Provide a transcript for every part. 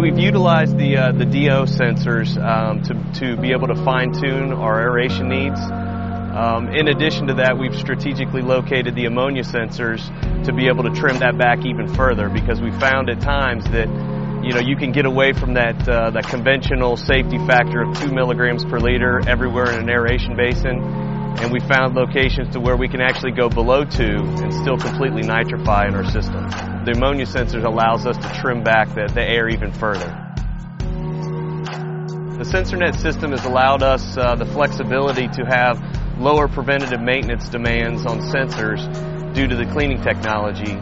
We've utilized the, uh, the DO sensors um, to, to be able to fine tune our aeration needs. Um, in addition to that, we've strategically located the ammonia sensors to be able to trim that back even further because we found at times that you know you can get away from that uh, that conventional safety factor of two milligrams per liter everywhere in an aeration basin, and we found locations to where we can actually go below two and still completely nitrify in our system. The ammonia sensors allows us to trim back the, the air even further. The SensorNet system has allowed us uh, the flexibility to have lower preventative maintenance demands on sensors due to the cleaning technology.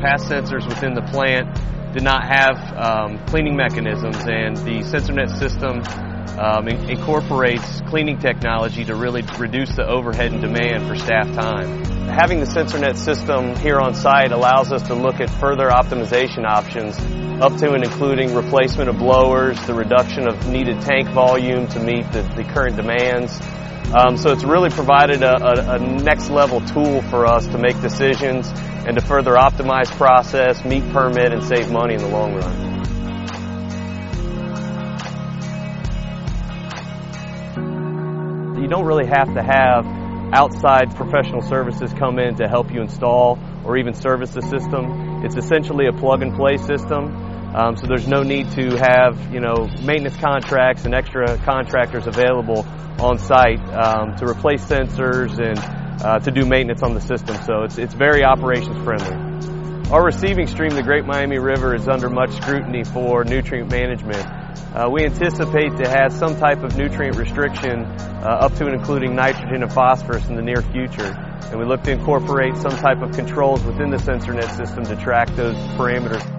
Past sensors within the plant did not have um, cleaning mechanisms and the SensorNet system um, in- incorporates cleaning technology to really reduce the overhead and demand for staff time. Having the SensorNet system here on site allows us to look at further optimization options up to and including replacement of blowers, the reduction of needed tank volume to meet the, the current demands, um, so it's really provided a, a, a, next level tool for us to make decisions and to further optimize process, meet permit, and save money in the long run. You don't really have to have outside professional services come in to help you install or even service the system. It's essentially a plug and play system. Um, so there's no need to have, you know, maintenance contracts and extra contractors available on site um, to replace sensors and uh, to do maintenance on the system. So it's, it's very operations friendly. Our receiving stream, the Great Miami River, is under much scrutiny for nutrient management. Uh, we anticipate to have some type of nutrient restriction uh, up to and including nitrogen and phosphorus in the near future. And we look to incorporate some type of controls within the SensorNet system to track those parameters.